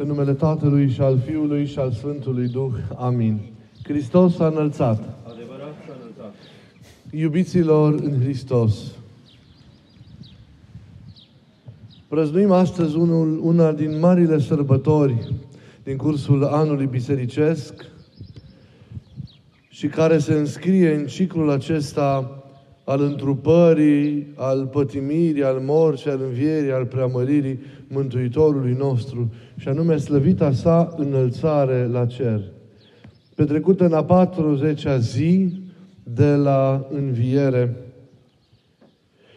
În numele Tatălui și al Fiului și al Sfântului Duh. Amin. Hristos s-a înălțat. Adevărat s-a înălțat. Iubiților în Hristos, prăznuim astăzi unul, una din marile sărbători din cursul anului bisericesc și care se înscrie în ciclul acesta al întrupării, al pătimirii, al morții, al învierii, al preamăririi Mântuitorului nostru, și anume slăvita sa înălțare la cer. Petrecută în a 40-a zi de la înviere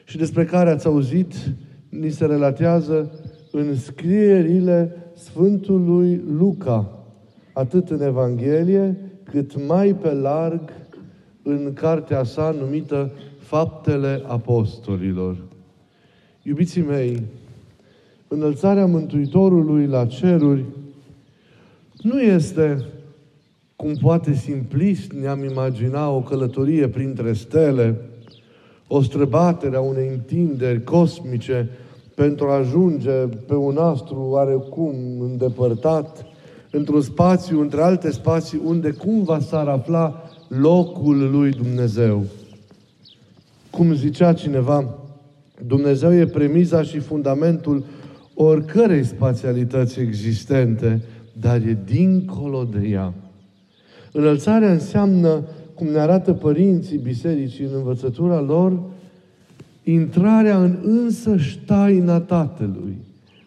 și despre care ați auzit, ni se relatează în scrierile Sfântului Luca, atât în Evanghelie, cât mai pe larg în cartea sa numită Faptele Apostolilor. Iubiții mei, înălțarea Mântuitorului la ceruri nu este, cum poate simplist ne-am imagina, o călătorie printre stele, o străbatere a unei întinderi cosmice pentru a ajunge pe un astru oarecum îndepărtat, într-un spațiu, între alte spații, unde cumva s-ar afla locul lui Dumnezeu. Cum zicea cineva, Dumnezeu e premiza și fundamentul oricărei spațialități existente, dar e dincolo de ea. Înălțarea înseamnă, cum ne arată părinții bisericii în învățătura lor, intrarea în însăși ștaina Tatălui,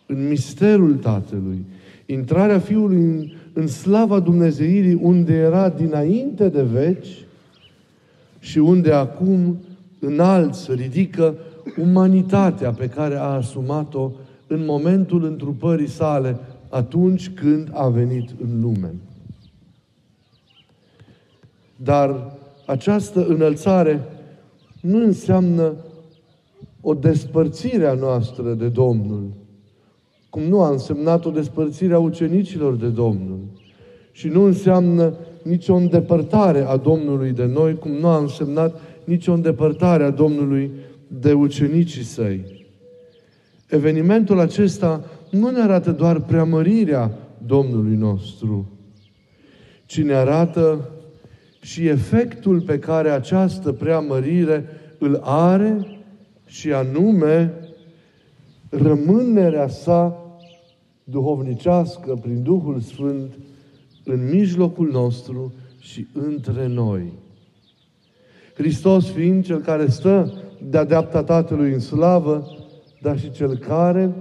în misterul Tatălui, intrarea Fiului în, în slava Dumnezeirii unde era dinainte de veci și unde acum înalți, ridică umanitatea pe care a asumat-o în momentul întrupării sale, atunci când a venit în lume. Dar această înălțare nu înseamnă o despărțire a noastră de Domnul, cum nu a însemnat o despărțire a ucenicilor de Domnul. Și nu înseamnă nicio îndepărtare a Domnului de noi, cum nu a însemnat nicio îndepărtare a Domnului de ucenicii săi. Evenimentul acesta nu ne arată doar preamărirea Domnului nostru, ci ne arată și efectul pe care această preamărire îl are și anume rămânerea sa duhovnicească prin Duhul Sfânt în mijlocul nostru și între noi. Hristos fiind Cel care stă de-a dreapta Tatălui în slavă, dar și Cel care,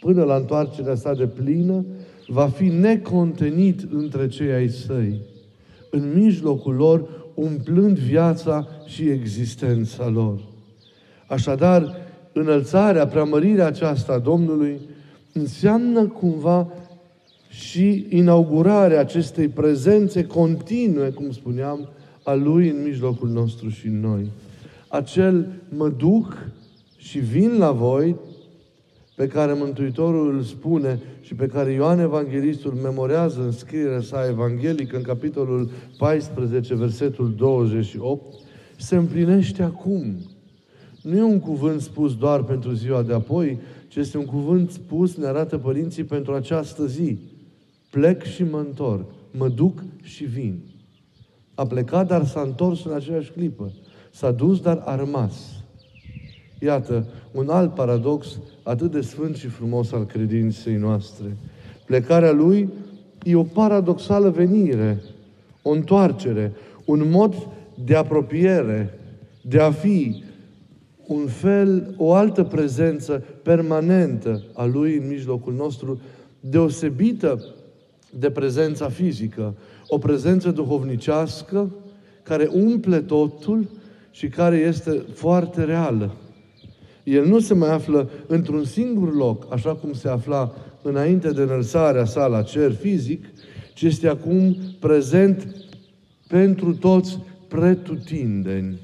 până la întoarcerea sa de plină, va fi necontenit între cei ai săi, în mijlocul lor, umplând viața și existența lor. Așadar, înălțarea, preamărirea aceasta a Domnului înseamnă cumva și inaugurarea acestei prezențe continue, cum spuneam, a Lui în mijlocul nostru și în noi. Acel mă duc și vin la voi, pe care Mântuitorul îl spune și pe care Ioan Evanghelistul memorează în scrierea sa evanghelică, în capitolul 14, versetul 28, se împlinește acum. Nu e un cuvânt spus doar pentru ziua de apoi, ci este un cuvânt spus, ne arată părinții, pentru această zi. Plec și mă întorc. Mă duc și vin. A plecat, dar s-a întors în aceeași clipă. S-a dus, dar a rămas. Iată, un alt paradox atât de sfânt și frumos al credinței noastre. Plecarea lui e o paradoxală venire, o întoarcere, un mod de apropiere, de a fi, un fel, o altă prezență permanentă a Lui în mijlocul nostru, deosebită de prezența fizică, o prezență duhovnicească care umple totul și care este foarte reală. El nu se mai află într-un singur loc, așa cum se afla înainte de înălțarea sa la cer fizic, ci este acum prezent pentru toți pretutindeni.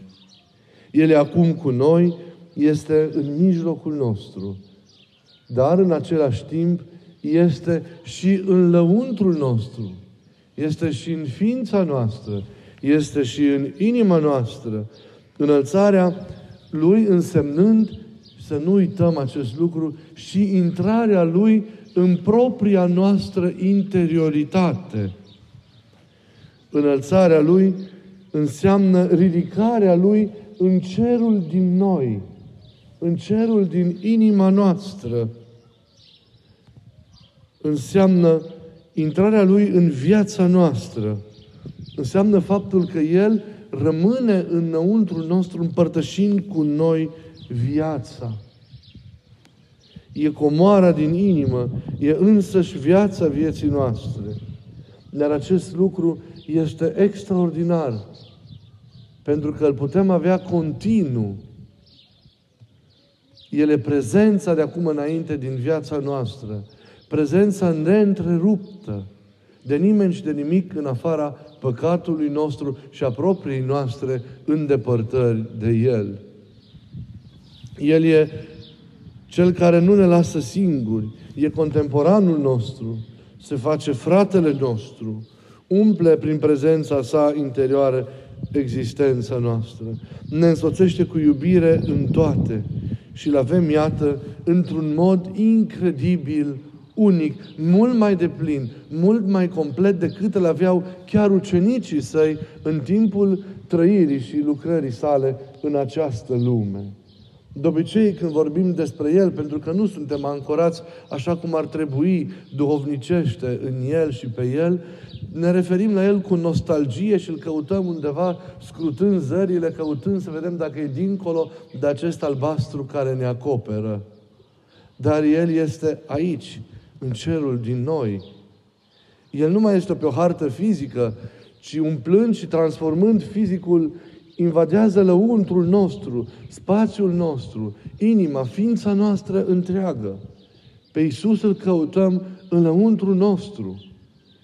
El e acum cu noi, este în mijlocul nostru. Dar în același timp este și în lăuntrul nostru. Este și în ființa noastră. Este și în inima noastră. Înălțarea Lui însemnând, să nu uităm acest lucru, și intrarea Lui în propria noastră interioritate. Înălțarea Lui înseamnă ridicarea Lui în cerul din noi, în cerul din inima noastră. Înseamnă intrarea Lui în viața noastră. Înseamnă faptul că El rămâne înăuntru nostru împărtășind cu noi viața. E comoara din inimă, e însăși viața vieții noastre. Dar acest lucru este extraordinar, pentru că îl putem avea continuu. El e prezența de acum înainte din viața noastră, prezența neîntreruptă de nimeni și de nimic în afara păcatului nostru și a propriei noastre îndepărtări de El. El e cel care nu ne lasă singuri, e contemporanul nostru, se face fratele nostru, umple prin prezența sa interioară existența noastră. Ne însoțește cu iubire în toate și îl avem, iată, într-un mod incredibil unic, mult mai deplin, mult mai complet decât îl aveau chiar ucenicii săi în timpul trăirii și lucrării sale în această lume. De obicei, când vorbim despre El, pentru că nu suntem ancorați așa cum ar trebui duhovnicește în El și pe El, ne referim la El cu nostalgie și îl căutăm undeva, scrutând zările, căutând să vedem dacă e dincolo de acest albastru care ne acoperă. Dar El este aici, în cerul din noi. El nu mai este pe o hartă fizică, ci umplând și transformând fizicul, invadează lăuntrul nostru, spațiul nostru, inima, ființa noastră întreagă. Pe Iisus îl căutăm în lăuntrul nostru.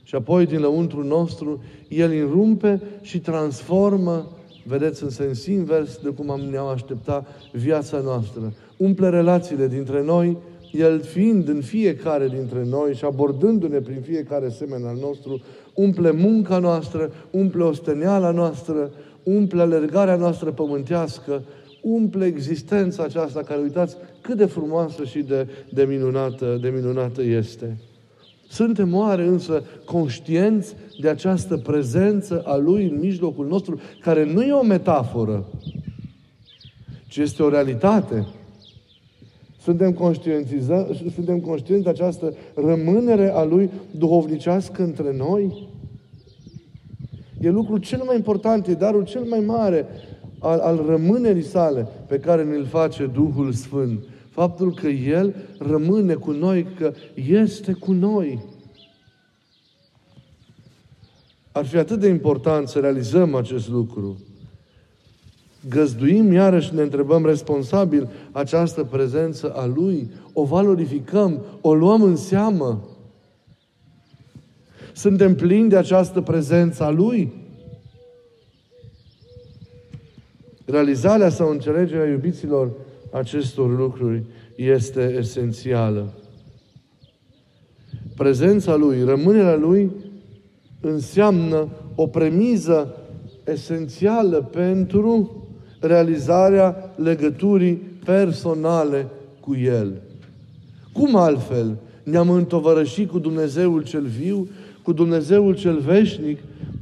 Și apoi din lăuntrul nostru, El înrumpe și transformă, vedeți în sens invers de cum am ne-am aștepta viața noastră. Umple relațiile dintre noi, el fiind în fiecare dintre noi și abordându-ne prin fiecare semen al nostru, umple munca noastră, umple osteneala noastră, umple alergarea noastră pământească, umple existența aceasta care, uitați, cât de frumoasă și de, de, minunată, de minunată este. Suntem oare însă conștienți de această prezență a Lui în mijlocul nostru, care nu e o metaforă, ci este o realitate. Suntem conștientizați, suntem conștienți de această rămânere a Lui duhovnicească între noi? E lucrul cel mai important, e darul cel mai mare al, al rămânerii sale pe care ne-l face Duhul Sfânt. Faptul că El rămâne cu noi, că este cu noi. Ar fi atât de important să realizăm acest lucru găzduim iarăși, ne întrebăm responsabil această prezență a Lui, o valorificăm, o luăm în seamă. Suntem plini de această prezență a Lui? Realizarea sau înțelegerea iubiților acestor lucruri este esențială. Prezența Lui, rămânerea Lui înseamnă o premiză esențială pentru realizarea legăturii personale cu El. Cum altfel ne-am întovărășit cu Dumnezeul cel viu, cu Dumnezeul cel veșnic,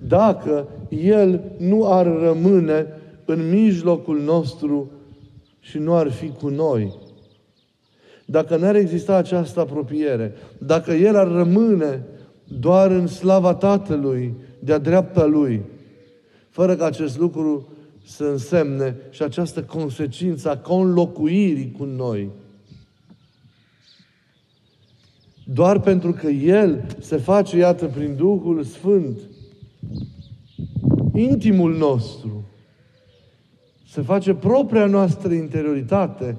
dacă El nu ar rămâne în mijlocul nostru și nu ar fi cu noi. Dacă n-ar exista această apropiere, dacă El ar rămâne doar în slava Tatălui, de-a dreapta Lui, fără ca acest lucru să însemne și această consecință a conlocuirii cu noi. Doar pentru că El se face, iată, prin Duhul Sfânt, intimul nostru, se face propria noastră interioritate,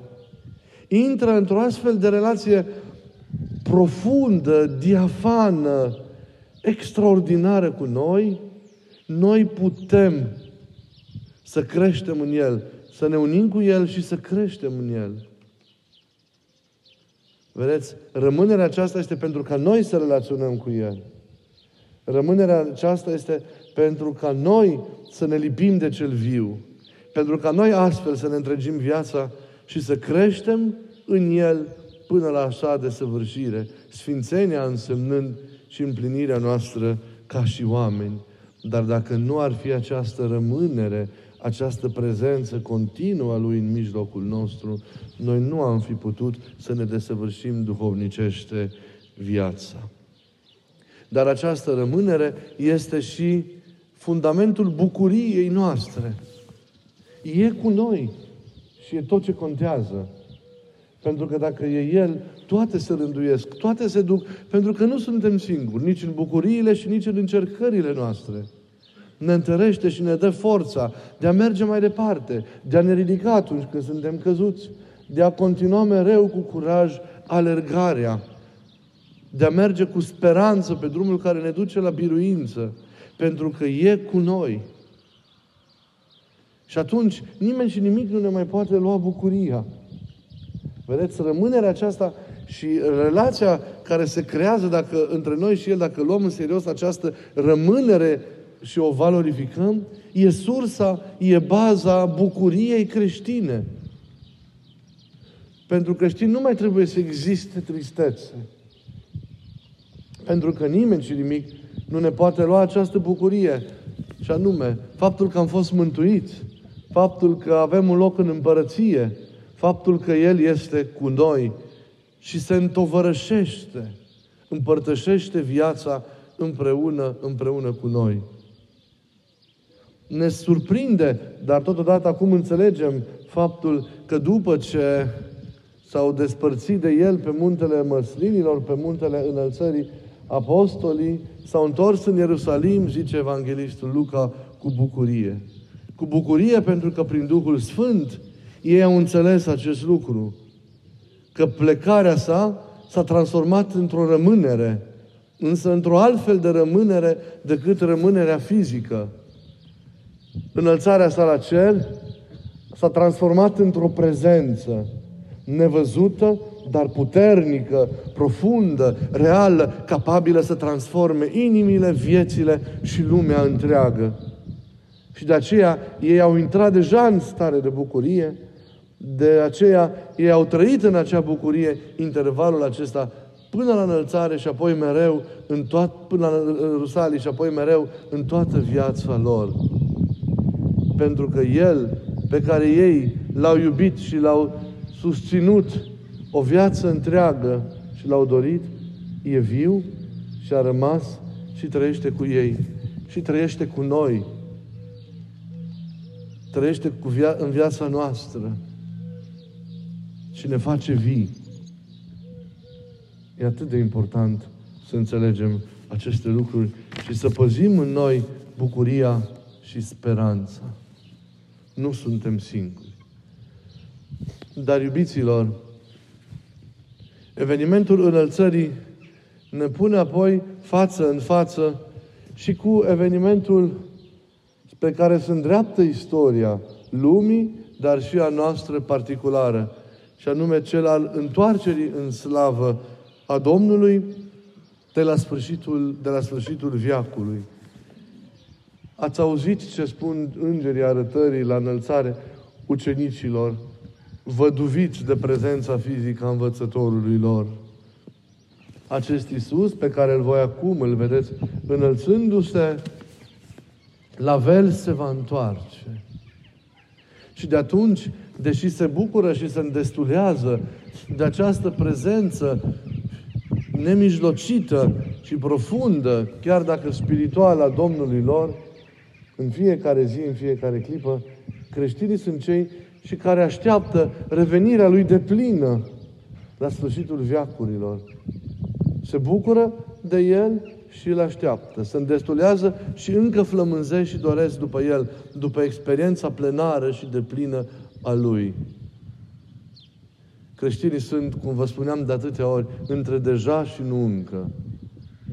intră într-o astfel de relație profundă, diafană, extraordinară cu noi, noi putem să creștem în El, să ne unim cu El și să creștem în El. Vedeți, rămânerea aceasta este pentru ca noi să relaționăm cu El. Rămânerea aceasta este pentru ca noi să ne lipim de cel viu. Pentru ca noi astfel să ne întregim viața și să creștem în El până la așa de săvârșire, sfințenia însemnând și împlinirea noastră ca și oameni. Dar dacă nu ar fi această rămânere, această prezență continuă a Lui în mijlocul nostru, noi nu am fi putut să ne desăvârșim duhovnicește viața. Dar această rămânere este și fundamentul bucuriei noastre. E cu noi și e tot ce contează. Pentru că dacă e El, toate se rânduiesc, toate se duc, pentru că nu suntem singuri, nici în bucuriile și nici în încercările noastre. Ne întărește și ne dă forța de a merge mai departe, de a ne ridica atunci când suntem căzuți, de a continua mereu cu curaj alergarea, de a merge cu speranță pe drumul care ne duce la biruință, pentru că e cu noi. Și atunci nimeni și nimic nu ne mai poate lua bucuria. Vedeți, rămânerea aceasta și relația care se creează dacă, între noi și El, dacă luăm în serios această rămânere și o valorificăm, e sursa, e baza bucuriei creștine. Pentru creștini nu mai trebuie să existe tristețe. Pentru că nimeni și nimic nu ne poate lua această bucurie. Și anume, faptul că am fost mântuiți, faptul că avem un loc în împărăție, faptul că El este cu noi și se întovărășește, împărtășește viața împreună, împreună cu noi. Ne surprinde, dar totodată acum înțelegem faptul că după ce s-au despărțit de El pe muntele măslinilor, pe muntele înălțării, apostolii s-au întors în Ierusalim, zice Evanghelistul Luca, cu bucurie. Cu bucurie pentru că prin Duhul Sfânt ei au înțeles acest lucru. Că plecarea sa s-a transformat într-o rămânere, însă într-o altfel de rămânere decât rămânerea fizică. Înălțarea sa la cer s-a transformat într-o prezență nevăzută, dar puternică, profundă, reală, capabilă să transforme inimile, viețile și lumea întreagă. Și de aceea ei au intrat deja în stare de bucurie, de aceea ei au trăit în acea bucurie intervalul acesta până la înălțare și apoi mereu în toat, până la Rusalii și apoi mereu în toată viața lor. Pentru că El, pe care ei l-au iubit și l-au susținut o viață întreagă și l-au dorit, e viu și a rămas și trăiește cu ei. Și trăiește cu noi. Trăiește cu via- în viața noastră. Și ne face vii. E atât de important să înțelegem aceste lucruri și să păzim în noi bucuria și speranța. Nu suntem singuri. Dar, iubiților, evenimentul înălțării ne pune apoi față în față și cu evenimentul pe care se îndreaptă istoria lumii, dar și a noastră particulară, și anume cel al întoarcerii în slavă a Domnului de la sfârșitul, de la sfârșitul viacului. Ați auzit ce spun îngerii arătării la înălțare ucenicilor, văduviți de prezența fizică a învățătorului lor. Acest Isus pe care îl voi acum, îl vedeți, înălțându-se, la vel se va întoarce. Și de atunci, deși se bucură și se îndestulează de această prezență nemijlocită și profundă, chiar dacă spirituală a Domnului lor, în fiecare zi, în fiecare clipă, creștinii sunt cei și care așteaptă revenirea Lui de plină la sfârșitul viacurilor. Se bucură de El și îl așteaptă. Se îndestulează și încă flămânzește și doresc după El, după experiența plenară și de plină a Lui. Creștinii sunt, cum vă spuneam de atâtea ori, între deja și nu încă.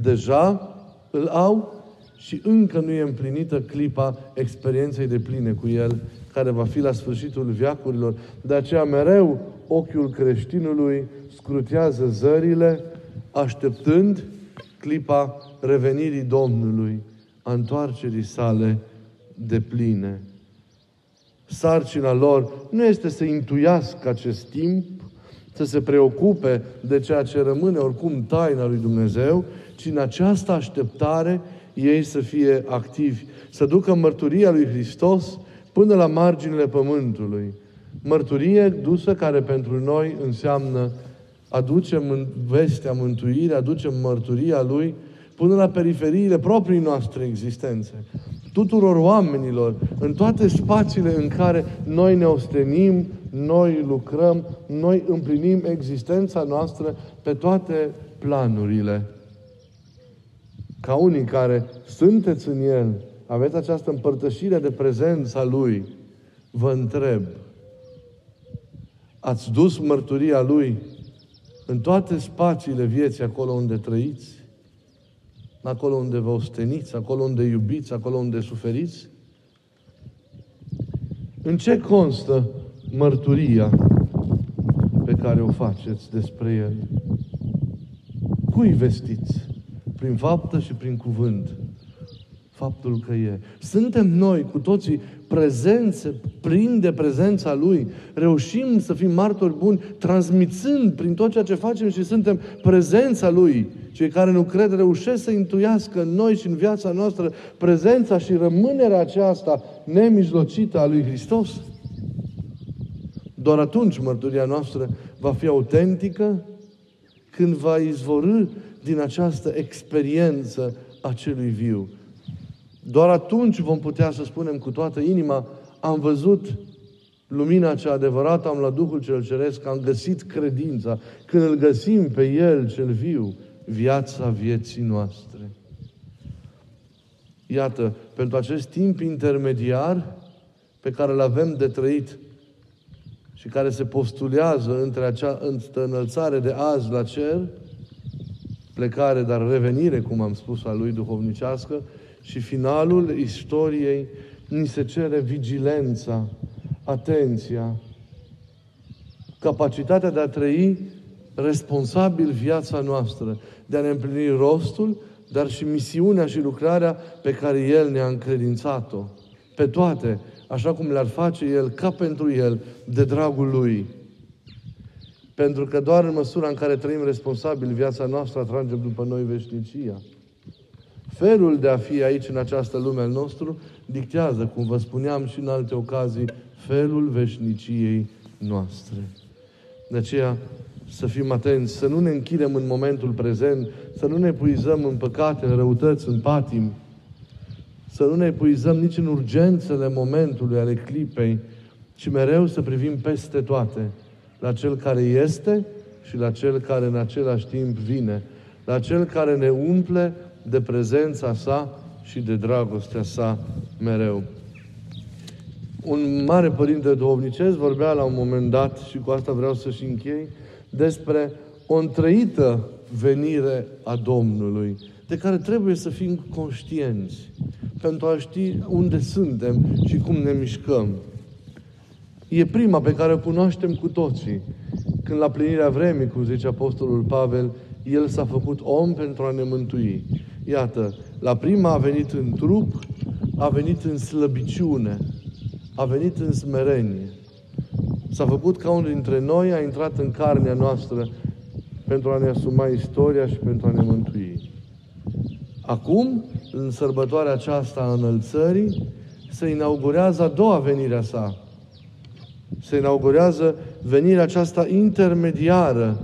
Deja îl au și încă nu e împlinită clipa experienței de pline cu El, care va fi la sfârșitul viacurilor. De aceea mereu ochiul creștinului scrutează zările, așteptând clipa revenirii Domnului, a întoarcerii sale de pline. Sarcina lor nu este să intuiască acest timp, să se preocupe de ceea ce rămâne oricum taina lui Dumnezeu, ci în această așteptare ei să fie activi, să ducă mărturia lui Hristos până la marginile pământului. Mărturie dusă care pentru noi înseamnă aducem vestea mântuirii, aducem mărturia Lui până la periferiile proprii noastre existențe. Tuturor oamenilor, în toate spațiile în care noi ne ostenim, noi lucrăm, noi împlinim existența noastră pe toate planurile. Ca unii care sunteți în El, aveți această împărtășire de prezența Lui, vă întreb, ați dus mărturia Lui în toate spațiile vieții, acolo unde trăiți, acolo unde vă osteniți, acolo unde iubiți, acolo unde suferiți? În ce constă mărturia pe care o faceți despre El? Cui vestiți? Prin faptă și prin cuvânt. Faptul că e. Suntem noi cu toții prezențe, plin de prezența Lui, reușim să fim martori buni, transmițând prin tot ceea ce facem și suntem prezența Lui. Cei care nu cred reușesc să intuiască în noi și în viața noastră prezența și rămânerea aceasta nemijlocită a Lui Hristos. Doar atunci mărturia noastră va fi autentică când va izvorâ din această experiență a celui viu. Doar atunci vom putea să spunem cu toată inima, am văzut lumina cea adevărată, am la Duhul cel Ceresc, am găsit credința. Când îl găsim pe El cel viu, viața vieții noastre. Iată, pentru acest timp intermediar pe care îl avem de trăit și care se postulează între acea înălțare de azi la cer, plecare, dar revenire, cum am spus, a lui duhovnicească, și finalul istoriei ni se cere vigilența, atenția, capacitatea de a trăi responsabil viața noastră, de a ne împlini rostul, dar și misiunea și lucrarea pe care El ne-a încredințat-o. Pe toate, așa cum le-ar face El, ca pentru El, de dragul Lui. Pentru că doar în măsura în care trăim responsabil viața noastră, atragem după noi veșnicia. Felul de a fi aici, în această lume al nostru, dictează, cum vă spuneam și în alte ocazii, felul veșniciei noastre. De aceea, să fim atenți, să nu ne închidem în momentul prezent, să nu ne puizăm în păcate, în răutăți, în patim, să nu ne puizăm nici în urgențele momentului, ale clipei, ci mereu să privim peste toate, la Cel care este și la Cel care în același timp vine, la Cel care ne umple de prezența sa și de dragostea sa mereu. Un mare părinte duhovnicesc vorbea la un moment dat, și cu asta vreau să-și închei, despre o întrăită venire a Domnului, de care trebuie să fim conștienți pentru a ști unde suntem și cum ne mișcăm. E prima pe care o cunoaștem cu toții. Când la plinirea vremii, cum zice Apostolul Pavel, El s-a făcut om pentru a ne mântui. Iată, la prima a venit în trup, a venit în slăbiciune, a venit în smerenie. S-a făcut ca unul dintre noi, a intrat în carnea noastră pentru a ne asuma istoria și pentru a ne mântui. Acum, în sărbătoarea aceasta a înălțării, se inaugurează a doua venire a sa. Se inaugurează venirea aceasta intermediară,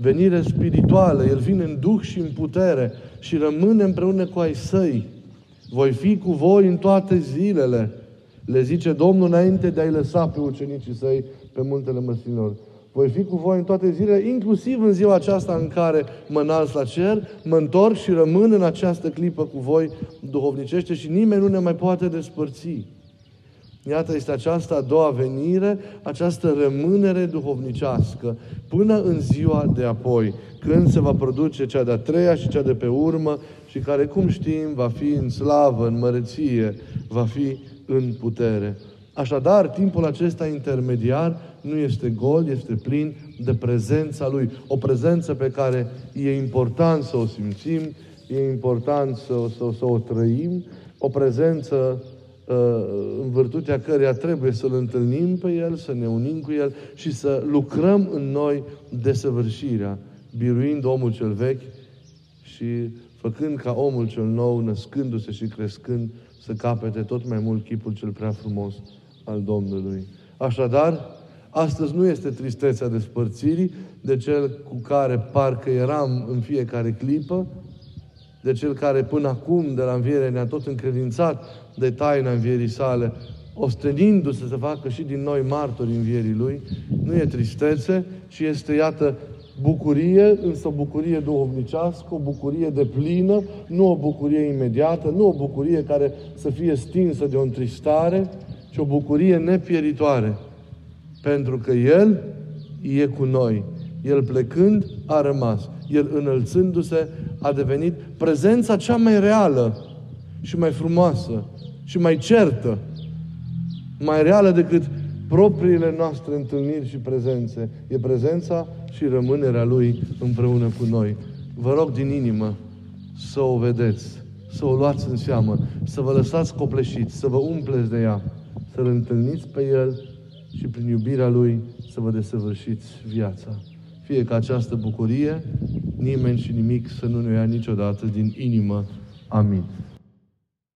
venire spirituală. El vine în duh și în putere și rămâne împreună cu ai săi. Voi fi cu voi în toate zilele, le zice Domnul înainte de a-i lăsa pe ucenicii săi pe muntele măsinilor. Voi fi cu voi în toate zilele, inclusiv în ziua aceasta în care mă înalț la cer, mă întorc și rămân în această clipă cu voi duhovnicește și nimeni nu ne mai poate despărți. Iată, este această a doua venire, această rămânere duhovnicească, până în ziua de apoi, când se va produce cea de-a treia și cea de pe urmă și care, cum știm, va fi în slavă, în măreție, va fi în putere. Așadar, timpul acesta intermediar nu este gol, este plin de prezența Lui. O prezență pe care e important să o simțim, e important să, să, să o trăim, o prezență în virtutea căreia trebuie să-L întâlnim pe El, să ne unim cu El și să lucrăm în noi desăvârșirea, biruind omul cel vechi și făcând ca omul cel nou, născându-se și crescând, să capete tot mai mult chipul cel prea frumos al Domnului. Așadar, astăzi nu este tristețea despărțirii de cel cu care parcă eram în fiecare clipă, de cel care până acum, de la înviere, ne-a tot încredințat de taina învierii sale, ostenindu-se să facă și din noi martori învierii Lui, nu e tristețe, ci este, iată, bucurie, însă o bucurie duhovnicească, o bucurie de plină, nu o bucurie imediată, nu o bucurie care să fie stinsă de o întristare, ci o bucurie nepieritoare. Pentru că El e cu noi. El plecând a rămas. El înălțându-se a devenit prezența cea mai reală și mai frumoasă și mai certă, mai reală decât propriile noastre întâlniri și prezențe. E prezența și rămânerea Lui împreună cu noi. Vă rog din inimă să o vedeți, să o luați în seamă, să vă lăsați copleșiți, să vă umpleți de ea, să-L întâlniți pe El și prin iubirea Lui să vă desăvârșiți viața. Fie ca această bucurie, nimeni și nimic să nu ne ia niciodată din inimă. Amin.